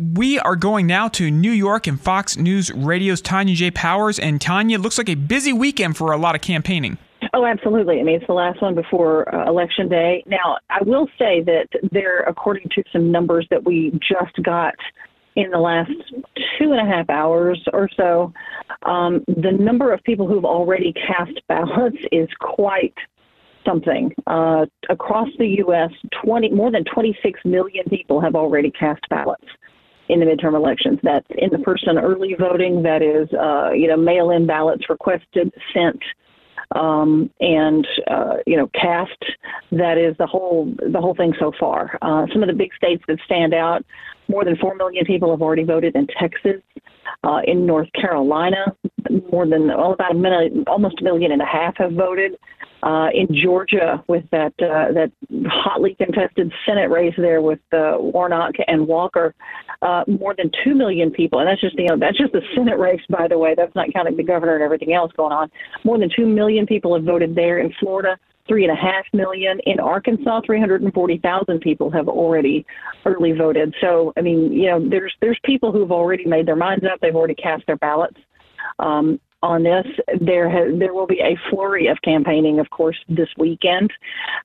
We are going now to New York and Fox News Radio's Tonya J. Powers. And Tonya, looks like a busy weekend for a lot of campaigning. Oh, absolutely. I mean, it's the last one before uh, Election Day. Now, I will say that there, according to some numbers that we just got in the last two and a half hours or so, um, the number of people who've already cast ballots is quite something. Uh, across the U.S., 20, more than 26 million people have already cast ballots in the midterm elections. That's in the person early voting. That is, uh, you know, mail-in ballots requested, sent, um, and uh, you know, cast. That is the whole the whole thing so far. Uh, some of the big states that stand out. More than four million people have already voted in Texas. Uh, in North Carolina, more than well, about a million, almost a million and a half have voted. Uh, in Georgia, with that uh, that hotly contested Senate race there with uh, Warnock and Walker, uh, more than two million people, and that's just you know that's just the Senate race, by the way. That's not counting the governor and everything else going on. More than two million people have voted there in Florida three and a half million. In Arkansas, 340,000 people have already early voted. So, I mean, you know, there's there's people who've already made their minds up. They've already cast their ballots. Um, on this. There there will be a flurry of campaigning, of course, this weekend.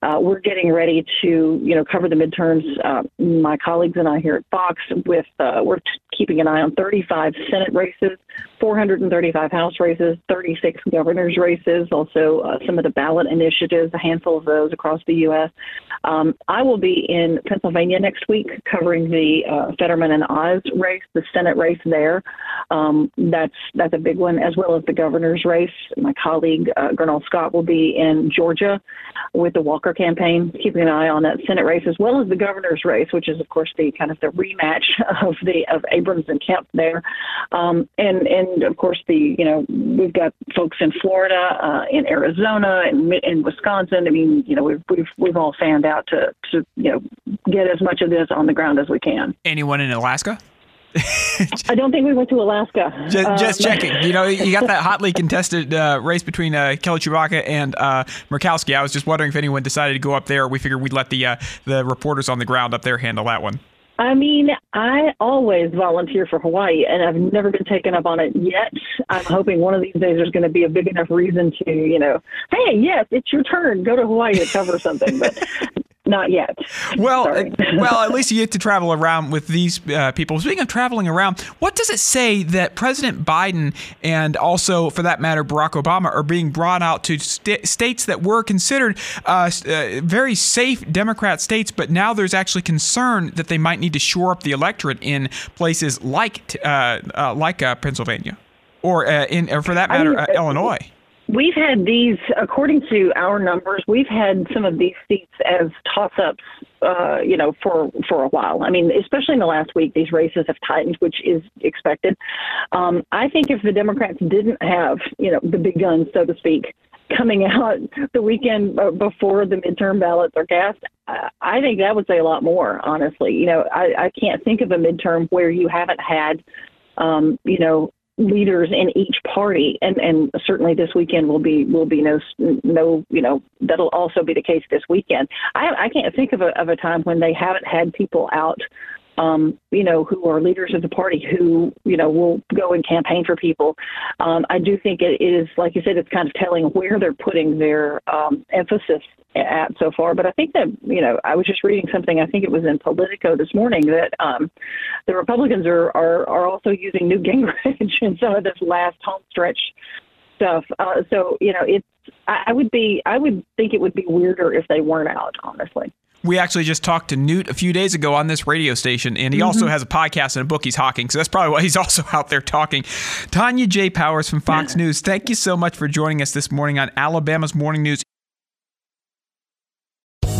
Uh, we're getting ready to you know cover the midterms. Uh, my colleagues and I here at Fox with uh, we're keeping an eye on 35 Senate races, 435 House races, 36 governors races, also uh, some of the ballot initiatives, a handful of those across the U.S. Um, I will be in Pennsylvania next week covering the uh, Fetterman and Oz race, the Senate race there. Um, that's that's a big one, as well as the governor's race. My colleague uh, Gernal Scott will be in Georgia with the Walker campaign, keeping an eye on that Senate race, as well as the governor's race, which is of course the kind of the rematch of the of Abrams and Kemp there, um, and and of course the you know we've got folks in Florida, uh, in Arizona, and in, in Wisconsin. I mean, you know we've we've we've all fanned out to to you know get as much of this on the ground as we can. Anyone in Alaska? I don't think we went to Alaska. Just, um, just checking. You know, you got that hotly contested uh, race between uh, Kelly Tshibaka and uh, Murkowski. I was just wondering if anyone decided to go up there. We figured we'd let the uh, the reporters on the ground up there handle that one. I mean, I always volunteer for Hawaii, and I've never been taken up on it yet. I'm hoping one of these days there's going to be a big enough reason to, you know, hey, yes, it's your turn. Go to Hawaii to cover something. But not yet. Well, well, at least you get to travel around with these uh, people. Speaking of traveling around, what does it say that President Biden and also, for that matter, Barack Obama are being brought out to st- states that were considered uh, uh, very safe Democrat states, but now there's actually concern that they might need to shore up the electorate in places like uh, uh, like uh, Pennsylvania, or in, or for that matter, I mean, Illinois. We've had these, according to our numbers, we've had some of these seats as toss-ups, uh, you know, for for a while. I mean, especially in the last week, these races have tightened, which is expected. Um, I think if the Democrats didn't have, you know, the big guns, so to speak, coming out the weekend before the midterm ballots are cast, I think that would say a lot more. Honestly, you know, I, I can't think of a midterm where you haven't had um, you know, leaders in each party, and and certainly this weekend will be will be no no you know that'll also be the case this weekend. I I can't think of a of a time when they haven't had people out. Um, you know, who are leaders of the party who, you know, will go and campaign for people. Um, I do think it is, like you said, it's kind of telling where they're putting their um, emphasis at so far. But I think that you know, I was just reading something. I think it was in Politico this morning that um, the Republicans are, are are also using Newt Gingrich in some of this last home stretch stuff. Uh, so you know, it's I, I would be I would think it would be weirder if they weren't out. Honestly. We actually just talked to Newt a few days ago on this radio station, and he mm-hmm. also has a podcast and a book he's hawking. So that's probably why he's also out there talking. Tonya J. Powers from Fox News, thank you so much for joining us this morning on Alabama's Morning News.